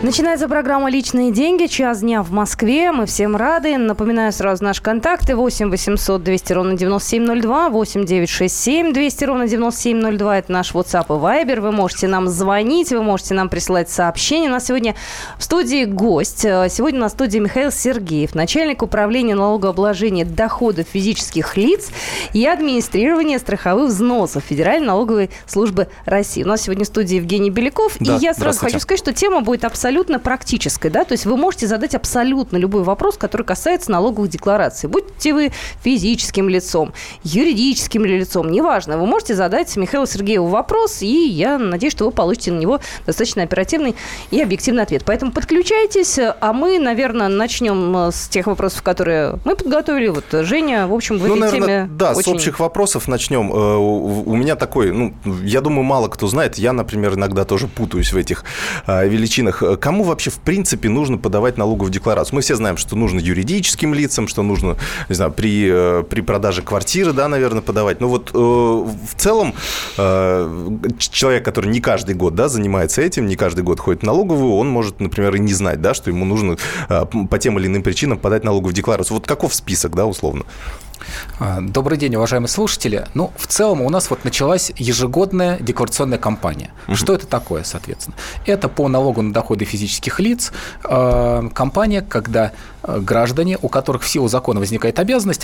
Начинается программа «Личные деньги». Час дня в Москве. Мы всем рады. Напоминаю сразу наши контакты. 8 800 200 ровно 9702. 8 967 200 ровно 9702. Это наш WhatsApp и Viber. Вы можете нам звонить, вы можете нам присылать сообщения. У нас сегодня в студии гость. Сегодня на студии Михаил Сергеев, начальник управления налогообложения доходов физических лиц и администрирования страховых взносов Федеральной налоговой службы России. У нас сегодня в студии Евгений Беляков. Да, и я сразу хочу сказать, что тема будет абсолютно абсолютно практической, да, то есть вы можете задать абсолютно любой вопрос, который касается налоговых деклараций. Будьте вы физическим лицом, юридическим лицом, неважно, вы можете задать Михаилу Сергееву вопрос, и я надеюсь, что вы получите на него достаточно оперативный и объективный ответ. Поэтому подключайтесь, а мы, наверное, начнем с тех вопросов, которые мы подготовили. Вот Женя, в общем, в ну, этой наверное, теме Да, очень... с общих вопросов начнем. Э, у меня такой, ну, я думаю, мало кто знает, я, например, иногда тоже путаюсь в этих э, величинах кому вообще в принципе нужно подавать налоговую декларацию? Мы все знаем, что нужно юридическим лицам, что нужно, не знаю, при, э, при продаже квартиры, да, наверное, подавать. Но вот э, в целом э, человек, который не каждый год, да, занимается этим, не каждый год ходит в налоговую, он может, например, и не знать, да, что ему нужно по тем или иным причинам подать налоговую декларацию. Вот каков список, да, условно? А, добрый день, уважаемые слушатели. Ну, в целом у нас вот началась ежегодная декларационная кампания. Угу. Что это такое, соответственно? Это по налогу на доходы физических лиц а, кампания, когда а, граждане, у которых в силу закона возникает обязанность,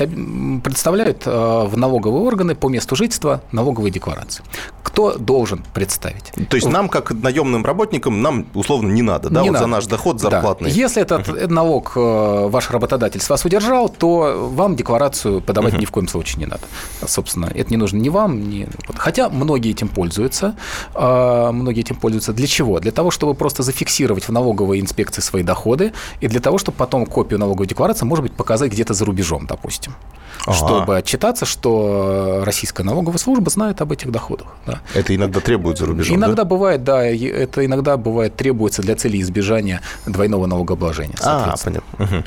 представляют в налоговые органы по месту жительства налоговые декларации. Кто должен представить? То есть нам, как наемным работникам, нам условно не надо, да, не вот надо. за наш доход зарплатный. Да. Если этот налог э, ваш работодатель с вас удержал, то вам декларацию подавать uh-huh. ни в коем случае не надо. Собственно, это не нужно ни вам, ни... Хотя многие этим пользуются. А, многие этим пользуются. Для чего? Для того, чтобы просто зафиксировать в налоговой инспекции свои доходы, и для того, чтобы потом копию налоговой декларации, может быть, показать где-то за рубежом, допустим. Ага. Чтобы отчитаться, что российская налоговая служба знает об этих доходах. Да. Это иногда требует за рубежом, Иногда да? бывает, да, это иногда бывает требуется для цели избежания двойного налогообложения. А, понятно. Угу.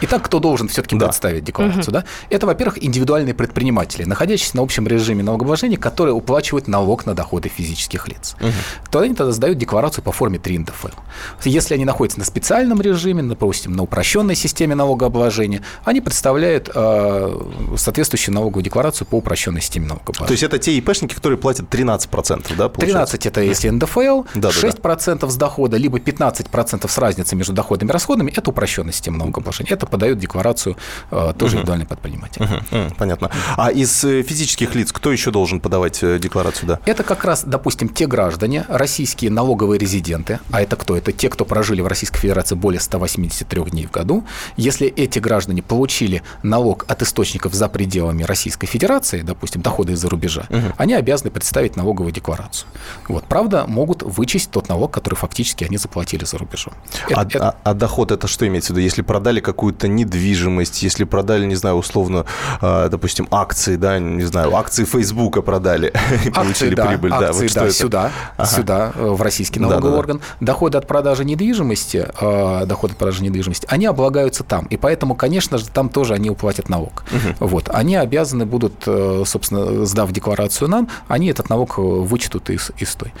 Итак, кто должен все-таки да. представить декларацию? Угу. Да? Это, во-первых, индивидуальные предприниматели, находящиеся на общем режиме налогообложения, которые уплачивают налог на доходы физических лиц. Угу. То они тогда сдают декларацию по форме 3 НДФЛ. Если они находятся на специальном режиме, допустим, на упрощенной системе налогообложения, они представляют э, соответствующую налоговую декларацию по упрощенной системе налогообложения. То есть это те ИПшники, которые платят 13%, да, получается? 13 это если НДФЛ, да, 6% да, да. с дохода, либо 15% с разницей между доходами и расходами – это упрощенная система налогообложения это подает декларацию э, тоже угу. индивидуальный предприниматель. Угу. Понятно. А из э, физических лиц кто еще должен подавать э, декларацию? Да? Это как раз, допустим, те граждане, российские налоговые резиденты, а это кто? Это те, кто прожили в Российской Федерации более 183 дней в году. Если эти граждане получили налог от источников за пределами Российской Федерации, допустим, доходы из-за рубежа, угу. они обязаны представить налоговую декларацию. Вот. Правда, могут вычесть тот налог, который фактически они заплатили за рубежом. А, это, а, а доход это что имеется в виду? Если продали какую-то недвижимость, если продали, не знаю, условно, а, допустим, акции, да, не знаю, акции Фейсбука продали и получили да, прибыль. Акции, да, вот да, сюда, ага. сюда, э, в российский налоговый да, да, орган. Доходы от продажи недвижимости, э, доходы от продажи недвижимости, они облагаются там. И поэтому, конечно же, там тоже они уплатят налог. Угу. Вот. Они обязаны будут, э, собственно, сдав декларацию нам, они этот налог вычтут из, из, той,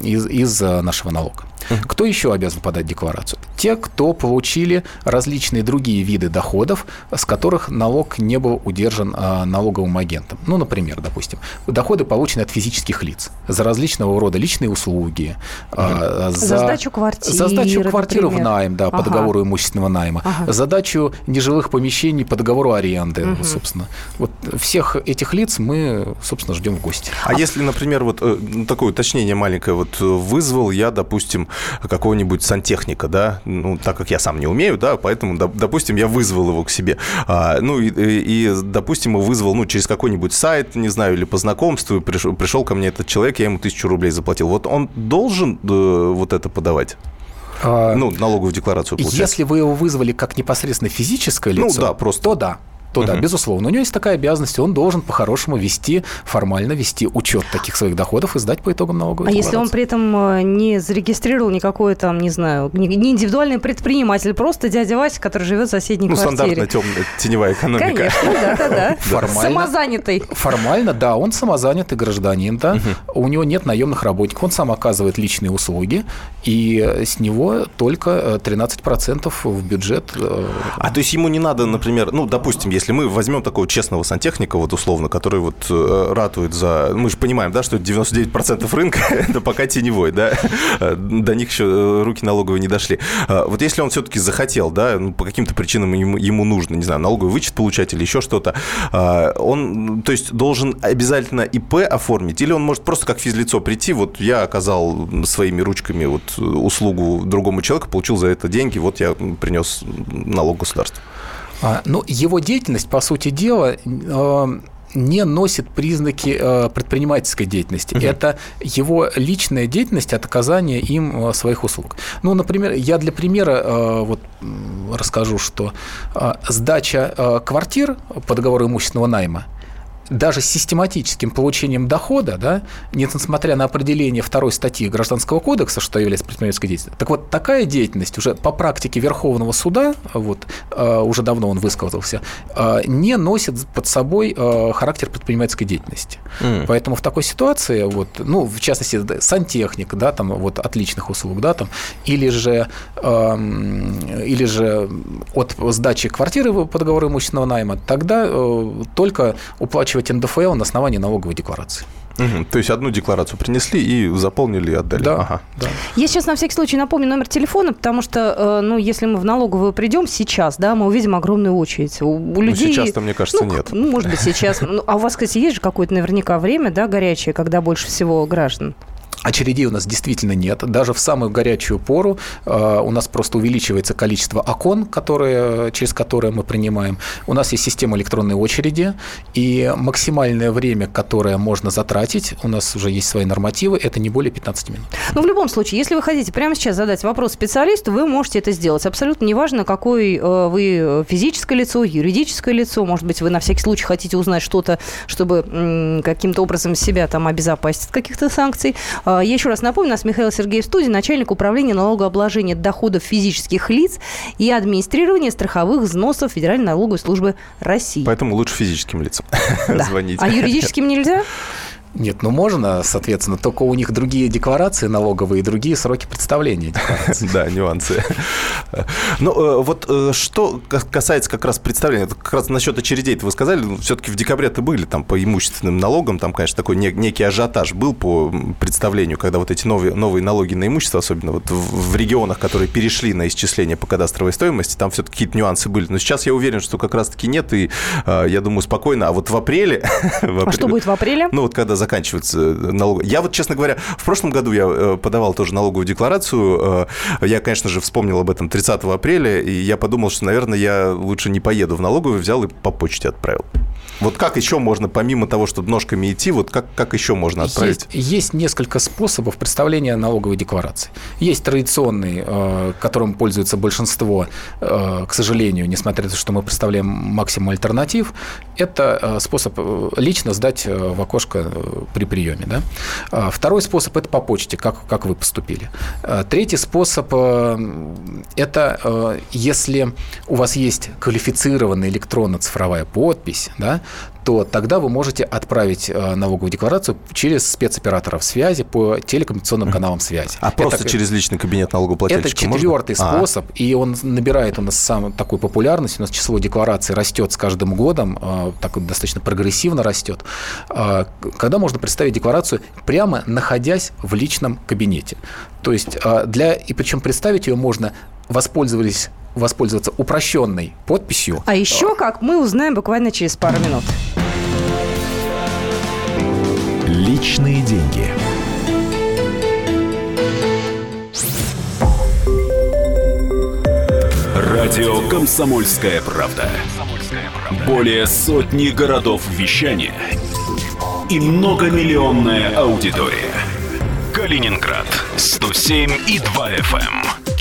из, из нашего налога. Угу. Кто еще обязан подать декларацию? Те, кто получили различные другие виды доходов, с которых налог не был удержан а, налоговым агентом. Ну, например, допустим, доходы получены от физических лиц за различного рода личные услуги, угу. за, за сдачу квартиры, за сдачу квартиры в найм, да, ага. по договору имущественного найма, ага. за дачу нежилых помещений по договору аренды, угу. собственно. Вот всех этих лиц мы, собственно, ждем в гости. А, а если, например, вот э, такое уточнение маленькое, вот вызвал я, допустим, какого-нибудь сантехника, да, ну, так как я сам не умею, да, поэтому, допустим, я вызвал его к себе. А, ну, и, и, допустим, вызвал, ну, через какой-нибудь сайт, не знаю, или по знакомству, пришел, пришел ко мне этот человек, я ему тысячу рублей заплатил. Вот он должен э, вот это подавать? А, ну, налоговую декларацию, получается. Если вы его вызвали как непосредственно физическое лицо, ну, да, просто... то да. То да, безусловно, у него есть такая обязанность, он должен по-хорошему вести, формально вести учет таких своих доходов и сдать по итогам налоговой А если он при этом э, не зарегистрировал никакой там, не знаю, не индивидуальный предприниматель, просто дядя Вася, который живет в соседней ну, квартире? Ну, стандартная темная теневая экономика. Конечно, да-да-да. Формально, Самозанятый. Формально, да, он самозанятый гражданин, да, у него нет наемных работников, он сам оказывает личные услуги, и с него только 13% э, в бюджет. Э, а то есть ему не надо, например, ну, допустим, если мы возьмем такого честного сантехника, вот условно, который вот э, ратует за... Мы же понимаем, да, что 99% рынка – это пока теневой, да, до них еще руки налоговые не дошли. А вот если он все-таки захотел, да, ну, по каким-то причинам ему, ему нужно, не знаю, налоговый вычет получать или еще что-то, а, он, то есть, должен обязательно ИП оформить, или он может просто как физлицо прийти, вот я оказал своими ручками вот услугу другому человеку, получил за это деньги, вот я принес налог государству. А, ну, его деятельность, по сути дела, э, не носит признаки э, предпринимательской деятельности. Угу. Это его личная деятельность от оказания им э, своих услуг. Ну, например, я для примера вот расскажу, что сдача квартир по договору имущественного найма – даже с систематическим получением дохода, да, несмотря на определение второй статьи Гражданского кодекса, что является предпринимательской деятельностью, так вот, такая деятельность уже по практике Верховного суда, вот, э, уже давно он высказался, э, не носит под собой э, характер предпринимательской деятельности. Mm. Поэтому в такой ситуации, вот, ну, в частности, сантехник, да, там, вот, отличных услуг, да, там, или же, э, или же от сдачи квартиры по договору имущественного найма, тогда только уплачивать оплачивать НДФЛ на основании налоговой декларации. Угу. То есть одну декларацию принесли и заполнили и отдали. Да, ага. да. Я сейчас на всякий случай напомню номер телефона, потому что, э, ну, если мы в налоговую придем сейчас, да, мы увидим огромную очередь. У, у ну, людей... Ну, сейчас-то, мне кажется, ну, нет. Ну, может быть, сейчас. Ну, а у вас, кстати, есть же какое-то наверняка время, да, горячее, когда больше всего граждан? Очередей у нас действительно нет. Даже в самую горячую пору э, у нас просто увеличивается количество окон, которые, через которые мы принимаем. У нас есть система электронной очереди, и максимальное время, которое можно затратить, у нас уже есть свои нормативы, это не более 15 минут. Но в любом случае, если вы хотите прямо сейчас задать вопрос специалисту, вы можете это сделать. Абсолютно неважно, какой э, вы физическое лицо, юридическое лицо, может быть, вы на всякий случай хотите узнать что-то, чтобы каким-то образом себя там обезопасить от каких-то санкций я еще раз напомню, у нас Михаил Сергеев студии, начальник управления налогообложения доходов физических лиц и администрирования страховых взносов Федеральной налоговой службы России. Поэтому лучше физическим лицам звонить. А юридическим нельзя? Нет, ну можно, соответственно, только у них другие декларации налоговые и другие сроки представления Да, нюансы. Ну, э, вот э, что касается как раз представления, как раз насчет очередей, вы сказали, ну, все-таки в декабре-то были там по имущественным налогам, там, конечно, такой некий ажиотаж был по представлению, когда вот эти новые, новые налоги на имущество, особенно вот в регионах, которые перешли на исчисление по кадастровой стоимости, там все-таки какие-то нюансы были. Но сейчас я уверен, что как раз-таки нет, и э, я думаю, спокойно. А вот в апреле... А что будет в апреле? Ну, вот когда заканчивается налог. Я вот, честно говоря, в прошлом году я э, подавал тоже налоговую декларацию. Э, я, конечно же, вспомнил об этом 30 апреля, и я подумал, что, наверное, я лучше не поеду в налоговую, взял и по почте отправил. Вот как еще можно, помимо того, чтобы ножками идти, вот как, как еще можно отправить? Есть, есть несколько способов представления налоговой декларации. Есть традиционный, э, которым пользуется большинство, к сожалению, несмотря на то, что мы представляем максимум альтернатив. Это способ лично сдать в окошко при приеме. Да? А, второй способ – это по почте, как, как вы поступили. А, третий способ э, – это э, если у вас есть квалифицированная электронно-цифровая подпись, да, то тогда вы можете отправить э, налоговую декларацию через спецоператоров связи по телекоммуникационным каналам связи. А просто это, через личный кабинет налогоплательщика Это четвертый можно? способ, а. и он набирает у нас сам такую популярность. У нас число деклараций растет с каждым годом, э, так достаточно прогрессивно растет. Э, когда можно представить декларацию прямо находясь в личном кабинете. То есть для, и причем представить ее можно воспользовались воспользоваться упрощенной подписью. А еще как мы узнаем буквально через пару минут. Личные деньги. Радио Комсомольская правда". Более сотни городов вещания и многомиллионная аудитория. Калининград 107 и 2 FM.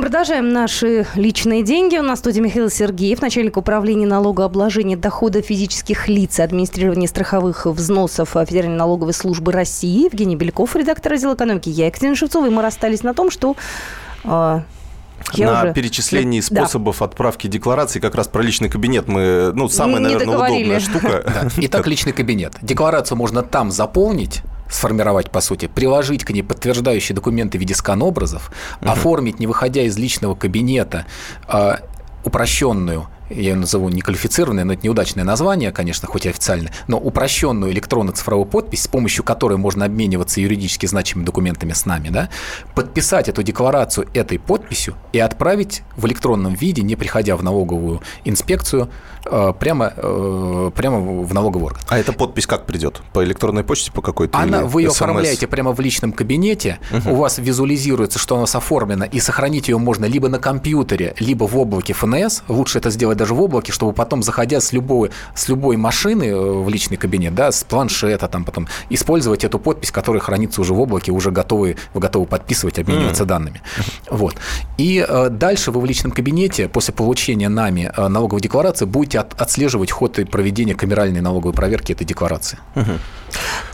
Мы продолжаем наши личные деньги. У нас в студии Михаил Сергеев, начальник управления налогообложения дохода физических лиц и администрирования страховых взносов Федеральной налоговой службы России. Евгений Беляков, редактор раздела экономики. Я, Екатерина Шевцова. И мы расстались на том, что а, я на уже... перечислении способов да. отправки декларации как раз про личный кабинет мы, ну, самая, не наверное, удобная штука. Итак, личный кабинет. Декларацию можно там заполнить, сформировать, по сути, приложить к ней подтверждающие документы в виде скан-образов, угу. оформить, не выходя из личного кабинета, а, упрощенную я ее назову неквалифицированное, но это неудачное название, конечно, хоть и официальное, но упрощенную электронно-цифровую подпись, с помощью которой можно обмениваться юридически значимыми документами с нами, да, подписать эту декларацию этой подписью и отправить в электронном виде, не приходя в налоговую инспекцию, э, прямо, э, прямо в налоговый орган. А эта подпись как придет? По электронной почте, по какой-то? Она, вы ее SMS? оформляете прямо в личном кабинете, угу. у вас визуализируется, что она оформлена, и сохранить ее можно либо на компьютере, либо в облаке ФНС. Лучше это сделать даже в облаке, чтобы потом, заходя с любой, с любой машины э, в личный кабинет, да, с планшета, там потом использовать эту подпись, которая хранится уже в облаке, уже готовы, вы готовы подписывать, обмениваться mm. данными. Вот. И э, дальше вы в личном кабинете после получения нами э, налоговой декларации будете от, отслеживать ход и проведения камеральной налоговой проверки этой декларации. Угу.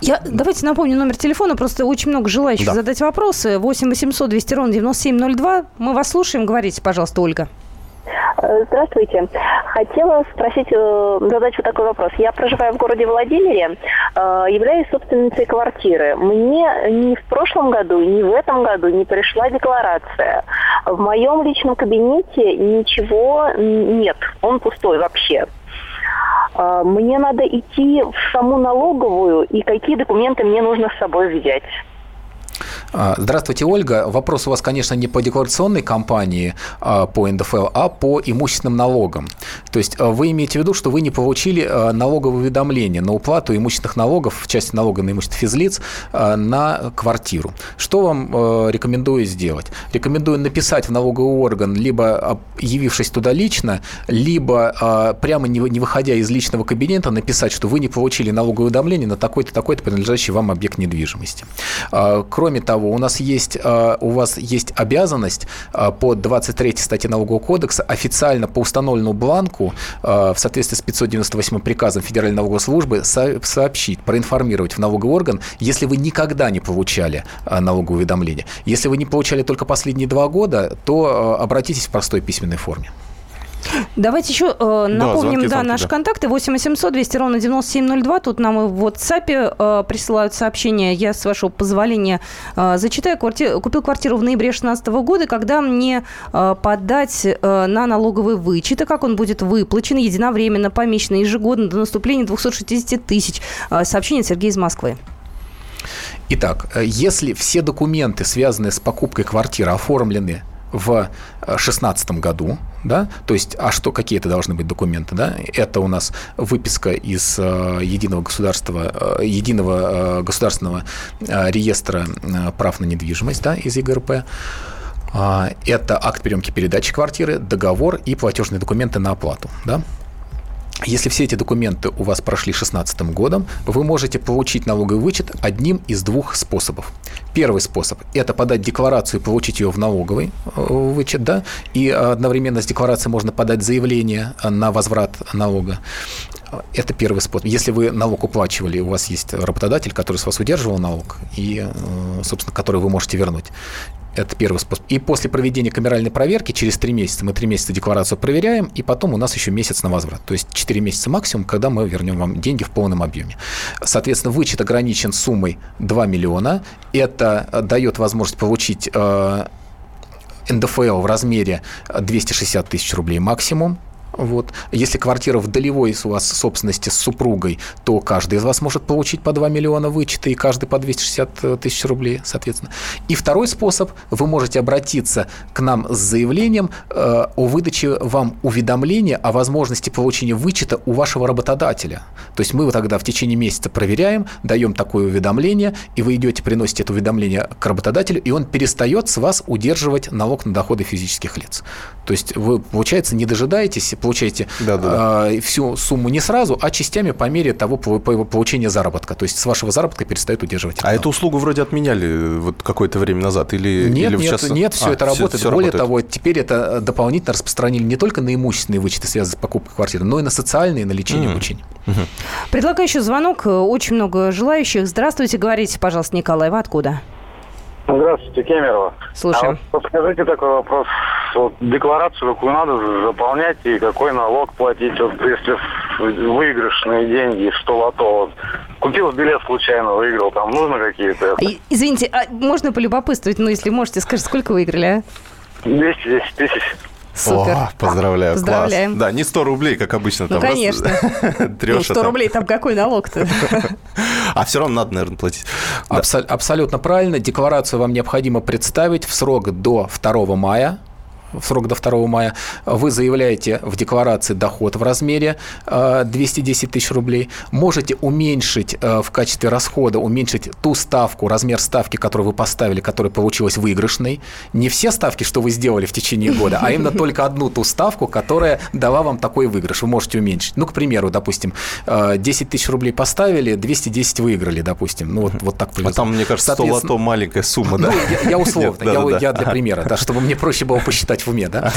Я, давайте напомню номер телефона, просто очень много желающих да. задать вопросы. 8 800 200 ровно 9702. Мы вас слушаем. Говорите, пожалуйста, Ольга. Э, здравствуйте. Хотела спросить, э, задать вот такой вопрос. Я проживаю в городе Владимире, э, являюсь собственницей квартиры. Мне ни в прошлом году, ни в этом году не пришла декларация. В моем личном кабинете ничего нет. Он пустой вообще. Мне надо идти в саму налоговую, и какие документы мне нужно с собой взять? А, здравствуйте, Ольга. Вопрос у вас, конечно, не по декларационной кампании а, по НДФЛ, а по имущественным налогам. То есть а, вы имеете в виду, что вы не получили налоговое уведомление на уплату имущественных налогов в части налога на имущество физлиц на квартиру. Что вам рекомендую сделать? Рекомендую написать в налоговый орган, либо явившись туда лично, либо прямо не выходя из личного кабинета, написать, что вы не получили налоговое уведомление на такой-то, такой-то принадлежащий вам объект недвижимости. Кроме того, того, у нас есть, э, у вас есть обязанность э, по 23 статье Налогового кодекса официально по установленному бланку э, в соответствии с 598 приказом Федеральной налоговой службы сообщить, проинформировать в налоговый орган, если вы никогда не получали налоговое уведомление. Если вы не получали только последние два года, то обратитесь в простой письменной форме. Давайте еще э, напомним, да, да наши да. контакты. 8 800 200 ровно 9702. Тут нам и в WhatsApp э, присылают сообщения. Я, с вашего позволения, э, зачитаю. Кварти... Купил квартиру в ноябре 2016 года. Когда мне э, подать э, на налоговый вычет, и как он будет выплачен единовременно, помесячно, ежегодно до наступления 260 тысяч. Э, сообщение Сергея из Москвы. Итак, э, если все документы, связанные с покупкой квартиры, оформлены в 2016 году, да, то есть, а что, какие это должны быть документы, да, это у нас выписка из э, единого государства, э, единого э, государственного э, реестра э, прав на недвижимость, да, из ЕГРП, э, это акт приемки передачи квартиры, договор и платежные документы на оплату, да, если все эти документы у вас прошли 2016 годом, вы можете получить налоговый вычет одним из двух способов. Первый способ – это подать декларацию и получить ее в налоговый э, вычет, да, и одновременно с декларацией можно подать заявление на возврат налога. Это первый способ. Если вы налог уплачивали, у вас есть работодатель, который с вас удерживал налог, и, э, собственно, который вы можете вернуть. Это первый способ. И после проведения камеральной проверки через три месяца мы три месяца декларацию проверяем, и потом у нас еще месяц на возврат. То есть 4 месяца максимум, когда мы вернем вам деньги в полном объеме. Соответственно, вычет ограничен суммой 2 миллиона. Это э, дает возможность получить э, НДФЛ в размере 260 тысяч рублей максимум Вот. Если квартира в долевой у вас собственности с супругой, то каждый из вас может получить по 2 миллиона вычета и каждый по 260 тысяч рублей, соответственно. И второй способ, вы можете обратиться к нам с заявлением э, о выдаче вам уведомления о возможности получения вычета у вашего работодателя. То есть мы тогда в течение месяца проверяем, даем такое уведомление, и вы идете, приносите это уведомление к работодателю, и он перестает с вас удерживать налог на доходы физических лиц. То есть вы, получается, не дожидаетесь, получаете да, да, э, всю сумму не сразу, а частями по мере того получения заработка. То есть с вашего заработка перестает удерживать. А эту услугу вроде отменяли э, вот какое-то время назад? Или, нет, или нет, сейчас... нет, все а, это работает. Все, все Более работает. того, теперь это дополнительно распространили не только на имущественные вычеты, связанные с покупкой квартиры, но и на социальные, на лечение mm. обучение. Mm-hmm. Предлагаю еще звонок. Очень много желающих. Здравствуйте, говорите, пожалуйста, Николай, вы откуда? Здравствуйте, Кемерово. Слушаем. А вот подскажите такой вопрос. Вот декларацию какую надо заполнять и какой налог платить, вот если выигрышные деньги, 100 лото. Вот. Купил билет случайно, выиграл, там нужно какие-то... Извините, а можно полюбопытствовать, ну, если можете, скажите, сколько выиграли, а? 210 тысяч. Супер. О, поздравляю, Поздравляем. класс. Да, не 100 рублей, как обычно. Ну, там конечно. Ну, 100 рублей, там какой налог-то? А все равно надо, наверное, платить. Абсолютно правильно. Декларацию вам необходимо представить в срок до 2 мая в срок до 2 мая, вы заявляете в декларации доход в размере 210 э, тысяч рублей, можете уменьшить э, в качестве расхода, уменьшить ту ставку, размер ставки, которую вы поставили, которая получилась выигрышной. Не все ставки, что вы сделали в течение года, а именно только одну ту ставку, которая дала вам такой выигрыш. Вы можете уменьшить. Ну, к примеру, допустим, 10 э, тысяч рублей поставили, 210 выиграли, допустим. Ну, вот, вот так повезло. А там, мне кажется, 100 лото маленькая сумма, да? Ну, я, я условно, я, я для примера, да, чтобы мне проще было посчитать в уме, да?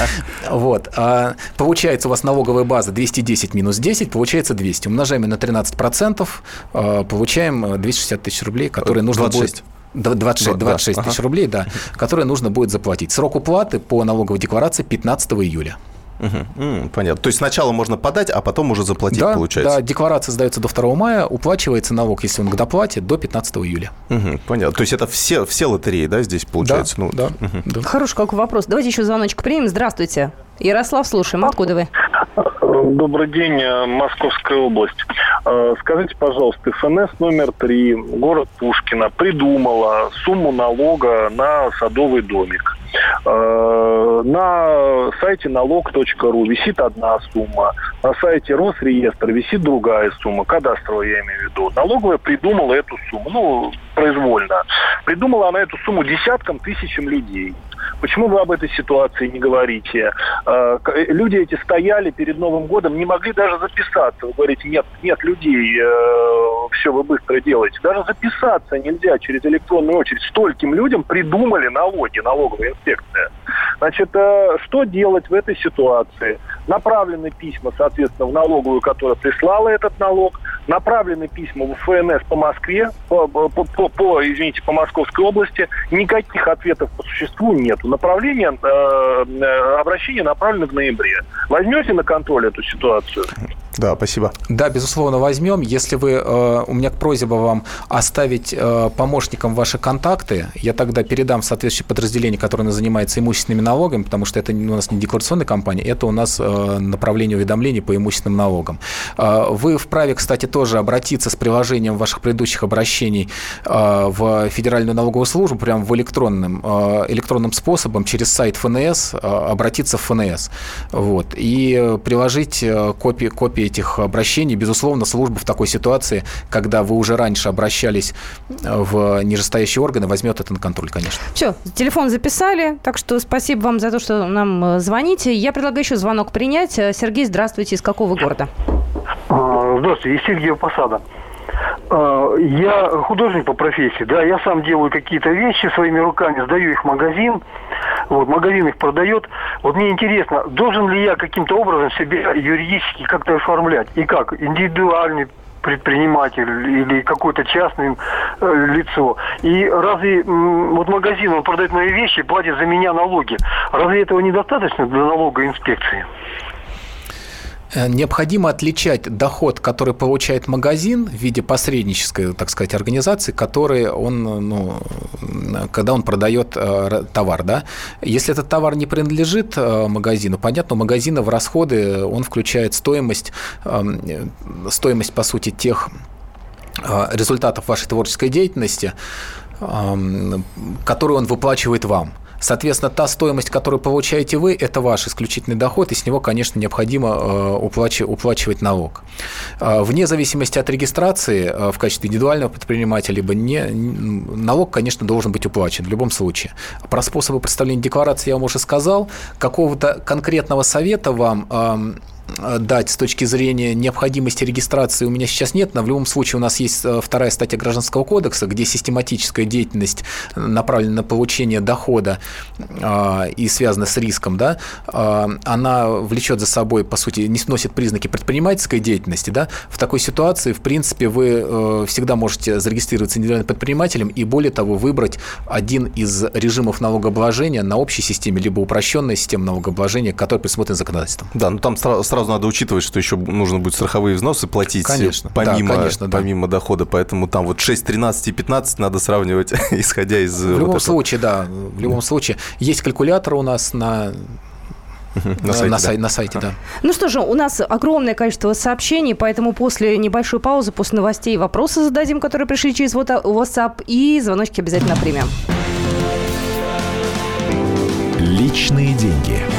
Вот. А, получается у вас налоговая база 210 минус 10, получается 200. Умножаем на 13%, а, получаем 260 тысяч рублей, которые нужно 26. будет... 26, 26 да, тысяч ага. рублей, да, которые нужно будет заплатить. Срок уплаты по налоговой декларации 15 июля. Угу, понятно. То есть сначала можно подать, а потом уже заплатить, да, получается? Да, декларация сдается до 2 мая, уплачивается налог, если он к доплате, до 15 июля. Угу, понятно. То есть это все, все лотереи, да, здесь получается? Да, ну, да, угу. да. Хороший какой вопрос. Давайте еще звоночек примем. Здравствуйте. Ярослав, слушаем. Откуда вы? Добрый день, э, Московская область. Э, скажите, пожалуйста, ФНС номер три, город Пушкина, придумала сумму налога на садовый домик. Э, на сайте налог.ру висит одна сумма, на сайте Росреестра висит другая сумма, кадастровая я имею в виду. Налоговая придумала эту сумму, ну, произвольно. Придумала она эту сумму десяткам тысячам людей. Почему вы об этой ситуации не говорите? Э, э, люди эти стояли перед Новым годом, не могли даже записаться. Вы говорите, нет, нет людей, все вы быстро делаете. Даже записаться нельзя через электронную очередь. Стольким людям придумали налоги, налоговая инспекция. Значит, э, что делать в этой ситуации? Направлены письма, соответственно, в налоговую, которая прислала этот налог, направлены письма в ФНС по Москве, по, по, по, по извините, по Московской области. Никаких ответов по существу нету. Направление, э, э обращение направлено в ноябре. Возьмете на контроль эту ситуацию? Да, спасибо. Да, безусловно, возьмем. Если вы, э, у меня просьба вам оставить э, помощникам ваши контакты, я тогда передам в соответствующее подразделение, которое занимается имущественными налогами, потому что это у нас не декларационная компания, это у нас э, направление уведомлений по имущественным налогам. Вы вправе, кстати, тоже обратиться с приложением ваших предыдущих обращений в Федеральную налоговую службу, прямо в электронным, электронным способом через сайт ФНС, обратиться в ФНС. Вот, и приложить копии, копии этих обращений. Безусловно, служба в такой ситуации, когда вы уже раньше обращались в нижестоящие органы, возьмет это на контроль, конечно. Все, телефон записали, так что спасибо вам за то, что нам э, звоните. Я предлагаю еще звонок принять. Э, Сергей, здравствуйте, из какого города? А, здравствуйте, из Сергея Посада. А, я художник по профессии, да, я сам делаю какие-то вещи своими руками, сдаю их в магазин, вот, магазин их продает. Вот мне интересно, должен ли я каким-то образом себя юридически как-то оформлять? И как? Индивидуальный предприниматель или какое-то частное э, лицо. И разве вот магазин, он продает мои вещи, платит за меня налоги. Разве этого недостаточно для налоговой инспекции? Э, необходимо отличать доход, который получает магазин в виде посреднической, так сказать, организации, который он, ну, когда он продает э, товар, да. Если этот товар не принадлежит э, магазину, понятно, у магазина в расходы он включает стоимость, эм, стоимость, по сути, тех результатов вашей творческой деятельности, эм, которую он выплачивает вам. Соответственно, та стоимость, которую получаете вы, это ваш исключительный доход, и с него, конечно, необходимо э, уплачивать налог. Э, вне зависимости от регистрации э, в качестве индивидуального предпринимателя, либо не, налог, конечно, должен быть уплачен в любом случае. Про способы представления декларации я вам уже сказал. Какого-то конкретного совета вам эм, дать с точки зрения необходимости регистрации у меня сейчас нет, но в любом случае у нас есть э, вторая статья Гражданского кодекса, где систематическая деятельность направлена на получение дохода э, и связана с риском, да, она влечет за собой, по сути, не сносит признаки предпринимательской деятельности, да, в такой ситуации, в принципе, вы всегда можете зарегистрироваться индивидуальным предпринимателем и, более того, выбрать один из режимов налогообложения на общей системе, либо упрощенная система налогообложения, которая предусмотрена законодательством. Да, ну там сразу сразу надо учитывать, что еще нужно будет страховые взносы платить конечно, помимо, да, конечно, помимо да. дохода, поэтому там вот 6, 13 и 15 надо сравнивать, исходя из... В любом вот случае, да, в любом случае. Есть калькулятор у нас на на сайте, на, да. сай, на сайте, да. Ну что же, у нас огромное количество сообщений, поэтому после небольшой паузы, после новостей вопросы зададим, которые пришли через WhatsApp, и звоночки обязательно примем. Личные деньги.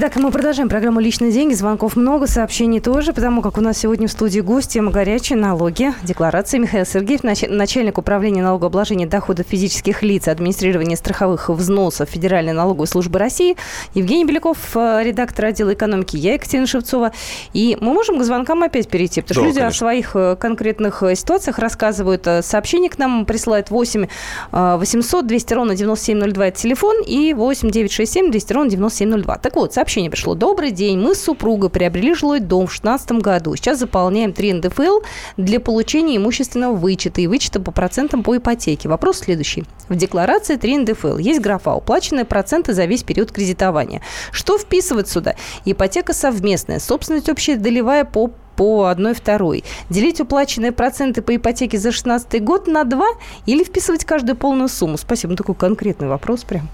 Итак, мы продолжаем программу «Личные деньги». Звонков много, сообщений тоже, потому как у нас сегодня в студии гость, тема горячая, налоги, декларации. Михаил Сергеев, начальник управления налогообложения доходов физических лиц, администрирования страховых взносов Федеральной налоговой службы России. Евгений Беляков, э, редактор отдела экономики, я Екатерина Шевцова. И мы можем к звонкам опять перейти, потому что да, люди конечно. о своих э, конкретных э, ситуациях рассказывают. Сообщение к нам присылают 8 800 200 ровно 9702, это телефон, и 8 967 200 ровно 9702. Так вот, сообщение сообщение пришло. Добрый день. Мы с супругой приобрели жилой дом в 2016 году. Сейчас заполняем 3 НДФЛ для получения имущественного вычета и вычета по процентам по ипотеке. Вопрос следующий. В декларации 3 НДФЛ есть графа «Уплаченные проценты за весь период кредитования». Что вписывать сюда? Ипотека совместная, собственность общая долевая по по одной второй. Делить уплаченные проценты по ипотеке за 2016 год на 2 или вписывать каждую полную сумму? Спасибо. Ну, такой конкретный вопрос прям.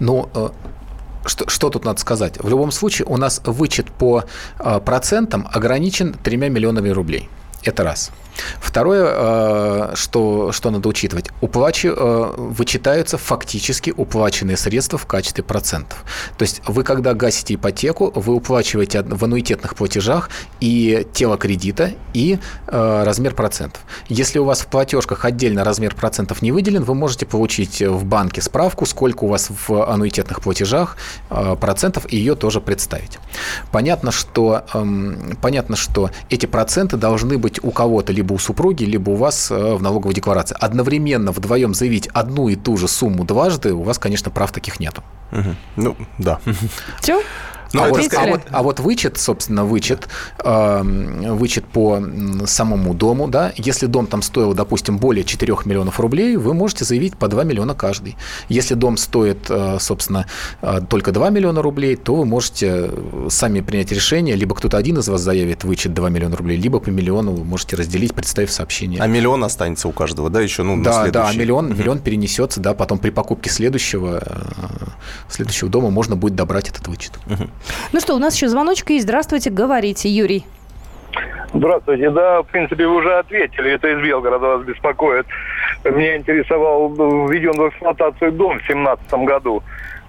Ну, э, что, что тут надо сказать? В любом случае у нас вычет по э, процентам ограничен тремя миллионами рублей. Это раз. Второе, э, что, что надо учитывать, уплачи, э, вычитаются фактически уплаченные средства в качестве процентов. То есть вы, когда гасите ипотеку, вы уплачиваете в аннуитетных платежах и тело кредита, и э, размер процентов. Если у вас в платежках отдельно размер процентов не выделен, вы можете получить в банке справку, сколько у вас в аннуитетных платежах процентов, и ее тоже представить. Понятно, что, эм, понятно, что эти проценты должны быть у кого-то либо либо у супруги, либо у вас э, в налоговой декларации. Одновременно вдвоем заявить одну и ту же сумму дважды, у вас, конечно, прав таких нету. Угу. Ну, да. Все? Ну, а, вот, а, вот, а вот вычет, собственно, вычет, э, вычет по самому дому, да, если дом там стоил, допустим, более 4 миллионов рублей, вы можете заявить по 2 миллиона каждый. Если дом стоит, э, собственно, э, только 2 миллиона рублей, то вы можете сами принять решение, либо кто-то один из вас заявит вычет 2 миллиона рублей, либо по миллиону вы можете разделить, представив сообщение. А миллион останется у каждого, да, еще, ну, Да, да, а миллион, миллион перенесется, да, потом при покупке следующего, э, следующего дома можно будет добрать этот вычет. Угу. Ну что, у нас еще звоночка есть. Здравствуйте, говорите, Юрий. Здравствуйте. Да, в принципе, вы уже ответили. Это из Белгорода вас беспокоит. Меня интересовал введен в эксплуатацию дом в 2017 году,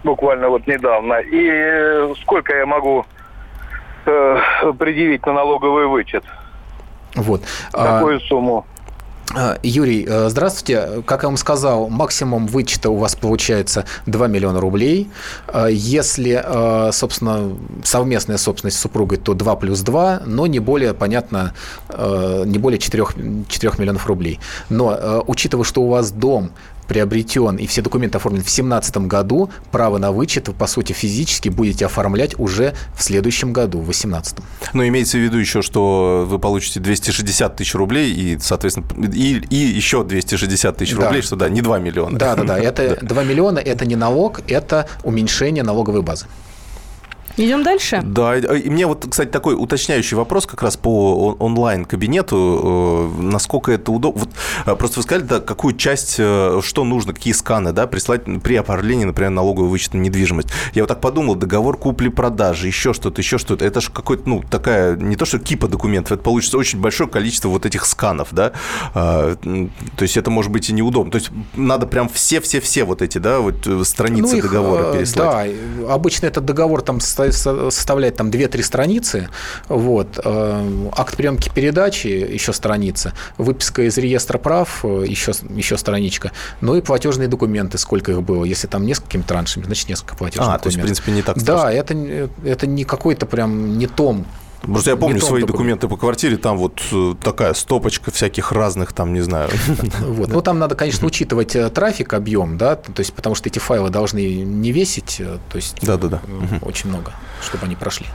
буквально вот недавно. И сколько я могу э, предъявить на налоговый вычет? Вот. Какую а... сумму? А, Юрий, э, здравствуйте. Как я вам сказал, максимум вычета у вас получается 2 миллиона рублей. А, если, э, собственно, совместная собственность с супругой, то 2 плюс 2, но не более, понятно, э, не более 4, 4 миллионов рублей. Но учитывая, что у вас дом приобретен и все документы оформлены в 2017 году, право на вычет вы, по сути, физически будете оформлять уже в следующем году, в 2018. Но имеется в виду еще, что вы получите 260 тысяч рублей и, соответственно, и, и еще 260 тысяч да. рублей, что да, не 2 миллиона. Да, да, да. Это 2 миллиона – это не налог, это уменьшение налоговой базы. Идем дальше? Да, и мне вот, кстати, такой уточняющий вопрос как раз по онлайн-кабинету, э, насколько это удобно. Вот, э, просто вы сказали, да, какую часть, э, что нужно, какие сканы, да, прислать при оформлении, например, налогового вычета на недвижимость. Я вот так подумал, договор купли-продажи, еще что-то, еще что-то. Это же какой-то, ну, такая, не то что кипа документов, это получится очень большое количество вот этих сканов, да. А, то есть это может быть и неудобно. То есть надо прям все-все-все вот эти, да, вот страницы ну, их, договора переслать. Да, обычно этот договор там стоит составляет там 2-3 страницы, вот, э, акт приемки передачи еще страница, выписка из реестра прав еще, еще страничка, ну и платежные документы, сколько их было, если там несколькими траншами, значит несколько платежных а, документов. то есть, в принципе, не так Да, это, это не какой-то прям не том Просто я помню свои документы по квартире, там вот э, такая стопочка всяких разных, там, не знаю. Вот. Ну, там надо, конечно, учитывать э, трафик, объем, да, то есть, потому что эти файлы должны не весить, э, то есть да, да, да. очень много, чтобы они прошли.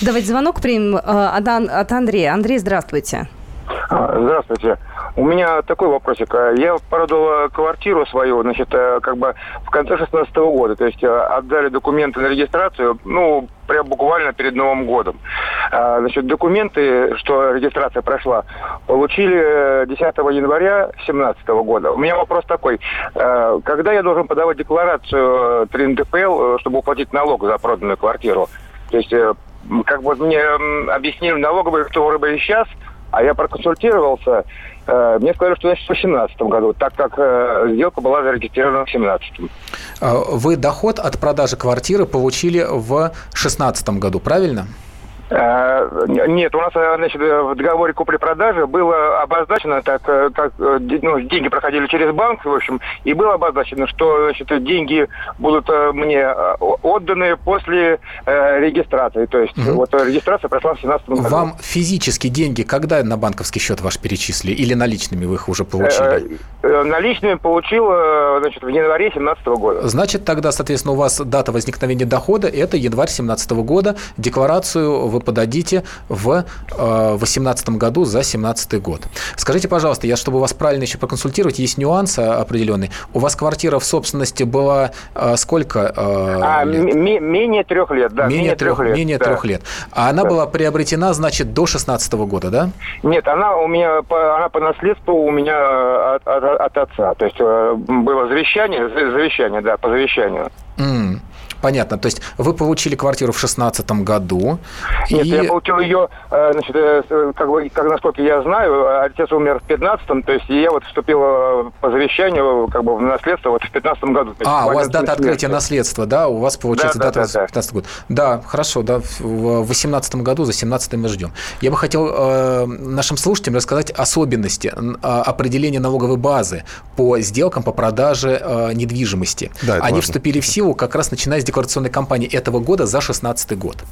Давайте звонок примем от Андрея. Андрей, здравствуйте. А, здравствуйте. У меня такой вопросик. Я продал квартиру свою, значит, как бы в конце 16 года. То есть отдали документы на регистрацию, ну, прям буквально перед Новым годом. А, значит, документы, что регистрация прошла, получили 10 января 2017 года. У меня вопрос такой. А, когда я должен подавать декларацию 3 НДФЛ, чтобы уплатить налог за проданную квартиру? То есть, э, как бы мне объяснили налоговые, что вроде сейчас, а я проконсультировался, э, мне сказали, что значит в 2018 году, так как э, сделка была зарегистрирована в 2017. А вы доход от продажи квартиры получили в 2016 году, правильно? Э, нет, у нас э, значит, в договоре купли-продажи было обозначено, так э, как ну, деньги проходили через банк, в общем, и было обозначено, что значит, деньги будут мне отданы после э, регистрации. То есть угу. вот регистрация прошла в 17 году. Вам физически деньги когда на банковский счет ваш перечислили или наличными вы их уже получили? Э, наличными получил значит, в январе 17 года. Значит, тогда, соответственно, у вас дата возникновения дохода – это январь 17 года. Декларацию вы вы подадите в 2018 э, году за 2017 год. Скажите, пожалуйста, я, чтобы вас правильно еще проконсультировать, есть нюанс определенный. У вас квартира в собственности была э, сколько э, а, лет? менее трех лет, да. Менее, менее трех, лет. Менее да. трех лет. А она да. была приобретена, значит, до 16 года, да? Нет, она у меня, она по наследству у меня от, от, от отца. То есть было завещание, завещание, да, по завещанию. Mm. Понятно. То есть вы получили квартиру в 2016 году. Нет, и... я получил ее, э, значит, э, как, бы, как насколько я знаю, отец умер в 15 то есть я вот вступил э, по завещанию как бы в наследство вот в 15 году. А, у вас дата открытия наследства, да? У вас получается да, дата да, да, 15 год. Да, хорошо, да, в 18 году, за 17 мы ждем. Я бы хотел э, нашим слушателям рассказать особенности э, определения налоговой базы по сделкам по продаже э, недвижимости. Да, Они важно. вступили в силу как раз начиная с декларационной кампании этого года за 2016 год.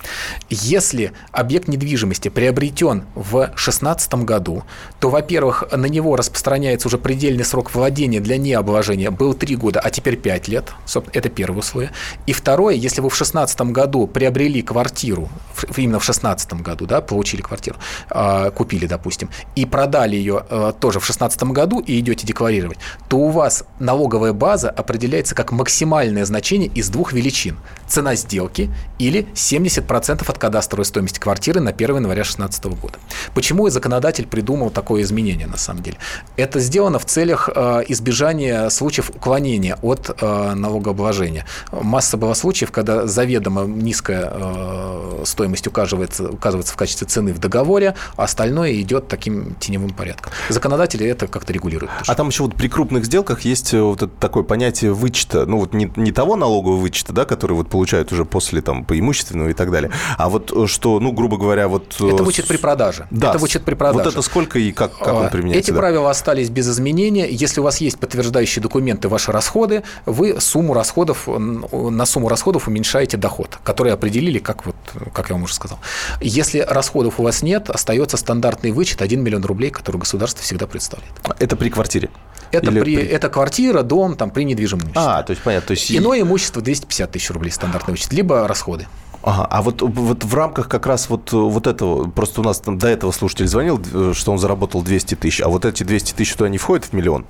Если объект недвижимости приобретен в 2016 году, то, во-первых, на него распространяется уже предельный срок владения для необложения был 3 года, а теперь 5 лет. Это первое условие. И второе, если вы в 2016 году приобрели квартиру, именно в 2016 году, да, получили квартиру, а, купили, допустим, и продали ее а, тоже в 2016 году и идете декларировать, то у вас налоговая база определяется как максимальное значение из двух величин причин. Цена сделки или 70% от кадастровой стоимости квартиры на 1 января 2016 года. Почему законодатель придумал такое изменение на самом деле? Это сделано в целях э, избежания случаев уклонения от э, налогообложения. Масса была случаев, когда заведомо низкая э, стоимость указывается, указывается в качестве цены в договоре, а остальное идет таким теневым порядком. Законодатели это как-то регулируют. А там еще вот при крупных сделках есть вот такое понятие вычета, ну вот не, не того налогового вычета, да, которые вот получают уже после там преимущественного и так далее. А вот э, что, ну, грубо говоря, вот... Это вычет при продаже. Да. Это вычет при продаже. Вот это сколько и как, как он применяется? Эти да? правила остались без изменения. Если у вас есть подтверждающие документы, ваши расходы, вы сумму расходов, на сумму расходов уменьшаете доход, который определили, как, вот, как я вам уже сказал. Если расходов у вас нет, остается стандартный вычет 1 миллион рублей, который государство всегда представляет. Это при квартире? Это, при, при... это квартира, дом, там, при недвижимом имуществе. А, то есть понятно. То есть... Иное имущество 250 тысяч рублей стандартный вычет, либо расходы. Ага, а вот, вот в рамках как раз вот, вот этого, просто у нас там до этого слушатель звонил, э, что он заработал 200 тысяч, а вот эти 200 тысяч туда не входят в миллион?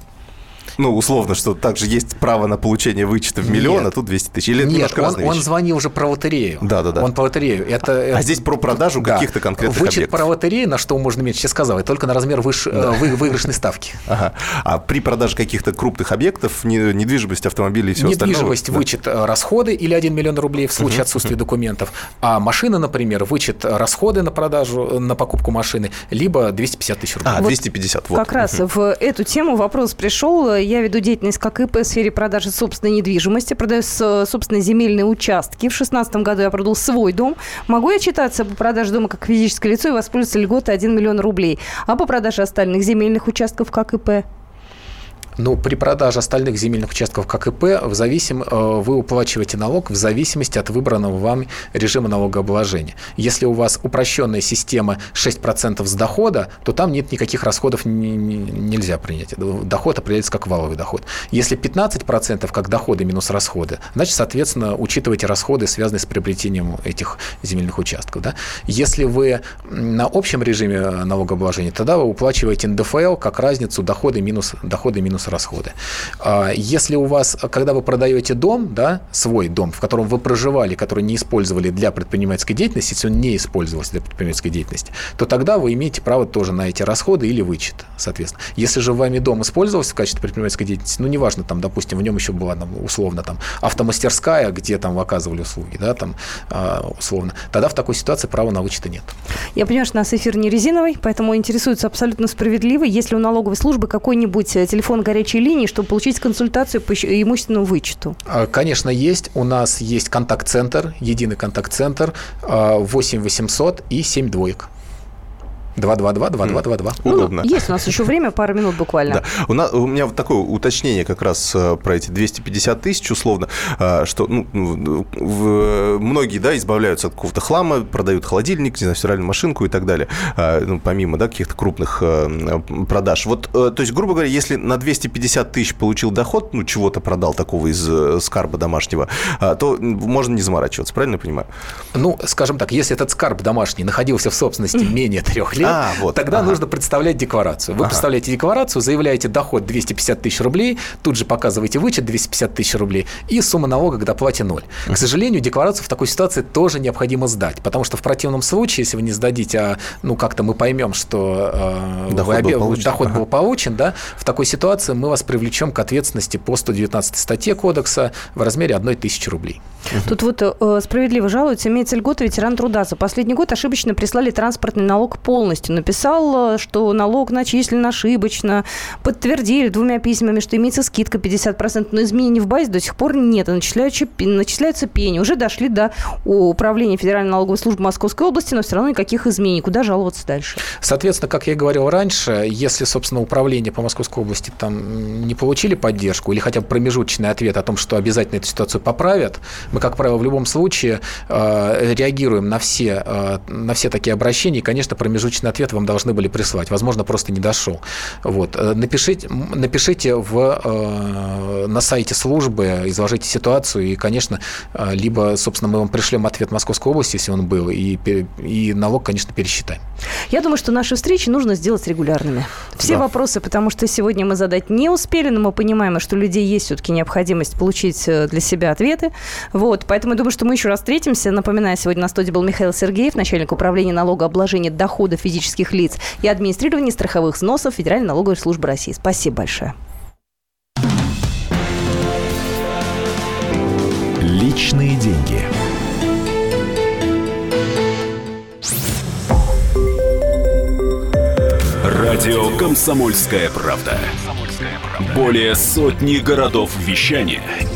Ну, условно, что также есть право на получение вычета в миллион, Нет. а тут 200 тысяч. Или Нет, он, он звонил уже про лотерею. Да, да, да. Он по лотерею. Это, а это... здесь про продажу да. каких-то конкретных Вычет объектов. про лотерею, на что можно иметь, сейчас сказал, это только на размер выше, да. Э, вы, выигрышной ставки. Ага. А при продаже каких-то крупных объектов, недвижимость, автомобилей и все остальное? Недвижимость, вычет э, расходы или 1 миллион рублей в случае отсутствия документов. А машина, например, вычет расходы на продажу, на покупку машины, либо 250 тысяч рублей. А, 250, вот. Как раз в эту тему вопрос пришел. Я веду деятельность как ИП в сфере продажи собственной недвижимости, продаю собственные земельные участки. В 2016 году я продал свой дом. Могу я читаться по продаже дома как физическое лицо и воспользоваться льготой 1 миллион рублей? А по продаже остальных земельных участков как ИП? Но при продаже остальных земельных участков как ИП в зависим, э, вы уплачиваете налог в зависимости от выбранного вам режима налогообложения. Если у вас упрощенная система 6% с дохода, то там нет никаких расходов, нельзя принять. Доход определяется как валовый доход. Если 15% как доходы минус расходы, значит, соответственно, учитывайте расходы, связанные с приобретением этих земельных участков. Да? Если вы на общем режиме налогообложения, тогда вы уплачиваете НДФЛ как разницу доходы минус, доходы минус расходы. А если у вас, когда вы продаете дом, да, свой дом, в котором вы проживали, который не использовали для предпринимательской деятельности, если он не использовался для предпринимательской деятельности, то тогда вы имеете право тоже на эти расходы или вычет, соответственно. Если же вами дом использовался в качестве предпринимательской деятельности, ну, неважно, там, допустим, в нем еще была там, условно там автомастерская, где там оказывали услуги, да, там, а, условно, тогда в такой ситуации права на вычета нет. Я понимаю, что у нас эфир не резиновый, поэтому интересуется абсолютно справедливо. Если у налоговой службы какой-нибудь э, телефон горячий горячей линии, чтобы получить консультацию по имущественному вычету? А, конечно, есть. У нас есть контакт-центр, единый контакт-центр 8 800 и 7 двоек. 222-2222. Ну, Удобно. Есть у нас еще время, пару минут буквально. Да. У, нас, у меня вот такое уточнение как раз э, про эти 250 тысяч, условно, э, что ну, в, многие да, избавляются от какого-то хлама, продают холодильник, не знаю, стиральную машинку и так далее, э, ну, помимо да, каких-то крупных продаж. Вот, то есть, грубо говоря, если на 250 тысяч получил доход, ну, чего-то продал такого из скарба домашнего, то можно не заморачиваться, правильно я понимаю? Ну, скажем так, если этот скарб домашний находился в собственности менее трех лет, а, вот, тогда ага. нужно представлять декларацию. Вы ага. представляете декларацию, заявляете доход 250 тысяч рублей, тут же показываете вычет 250 тысяч рублей и сумма налога к доплате ноль. К сожалению, декларацию в такой ситуации тоже необходимо сдать, потому что в противном случае, если вы не сдадите, а ну как-то мы поймем, что э, доход, был, получен. доход ага. был получен, да, в такой ситуации мы вас привлечем к ответственности по 119 статье кодекса в размере 1 тысячи рублей. Тут вот э, справедливо жалуются, имеется льгота ветеран труда. За последний год ошибочно прислали транспортный налог полностью. Написал, э, что налог начислен ошибочно. Подтвердили двумя письмами, что имеется скидка 50%, но изменений в базе до сих пор нет. Начисляются, начисляются пени. Уже дошли до управления Федеральной налоговой службы Московской области, но все равно никаких изменений. Куда жаловаться дальше? Соответственно, как я и говорил раньше, если, собственно, управление по Московской области там не получили поддержку или хотя бы промежуточный ответ о том, что обязательно эту ситуацию поправят, мы, как правило, в любом случае э, реагируем на все, э, на все такие обращения, и, конечно, промежуточный ответ вам должны были прислать. Возможно, просто не дошел. Вот. Э, напишите, напишите в, на сайте службы, изложите ситуацию, и, конечно, либо, собственно, мы вам пришлем ответ Московской области, если он был, и, и налог, конечно, пересчитаем. Я думаю, что наши встречи нужно сделать регулярными. Все да. вопросы, потому что сегодня мы задать не успели, но мы понимаем, что у людей есть все-таки необходимость получить для себя ответы. Вот, поэтому я думаю, что мы еще раз встретимся. Напоминаю, сегодня на студии был Михаил Сергеев, начальник управления налогообложения дохода физических лиц и администрирования страховых взносов Федеральной налоговой службы России. Спасибо большое. Личные деньги. Радио «Комсомольская правда». Более сотни городов вещания –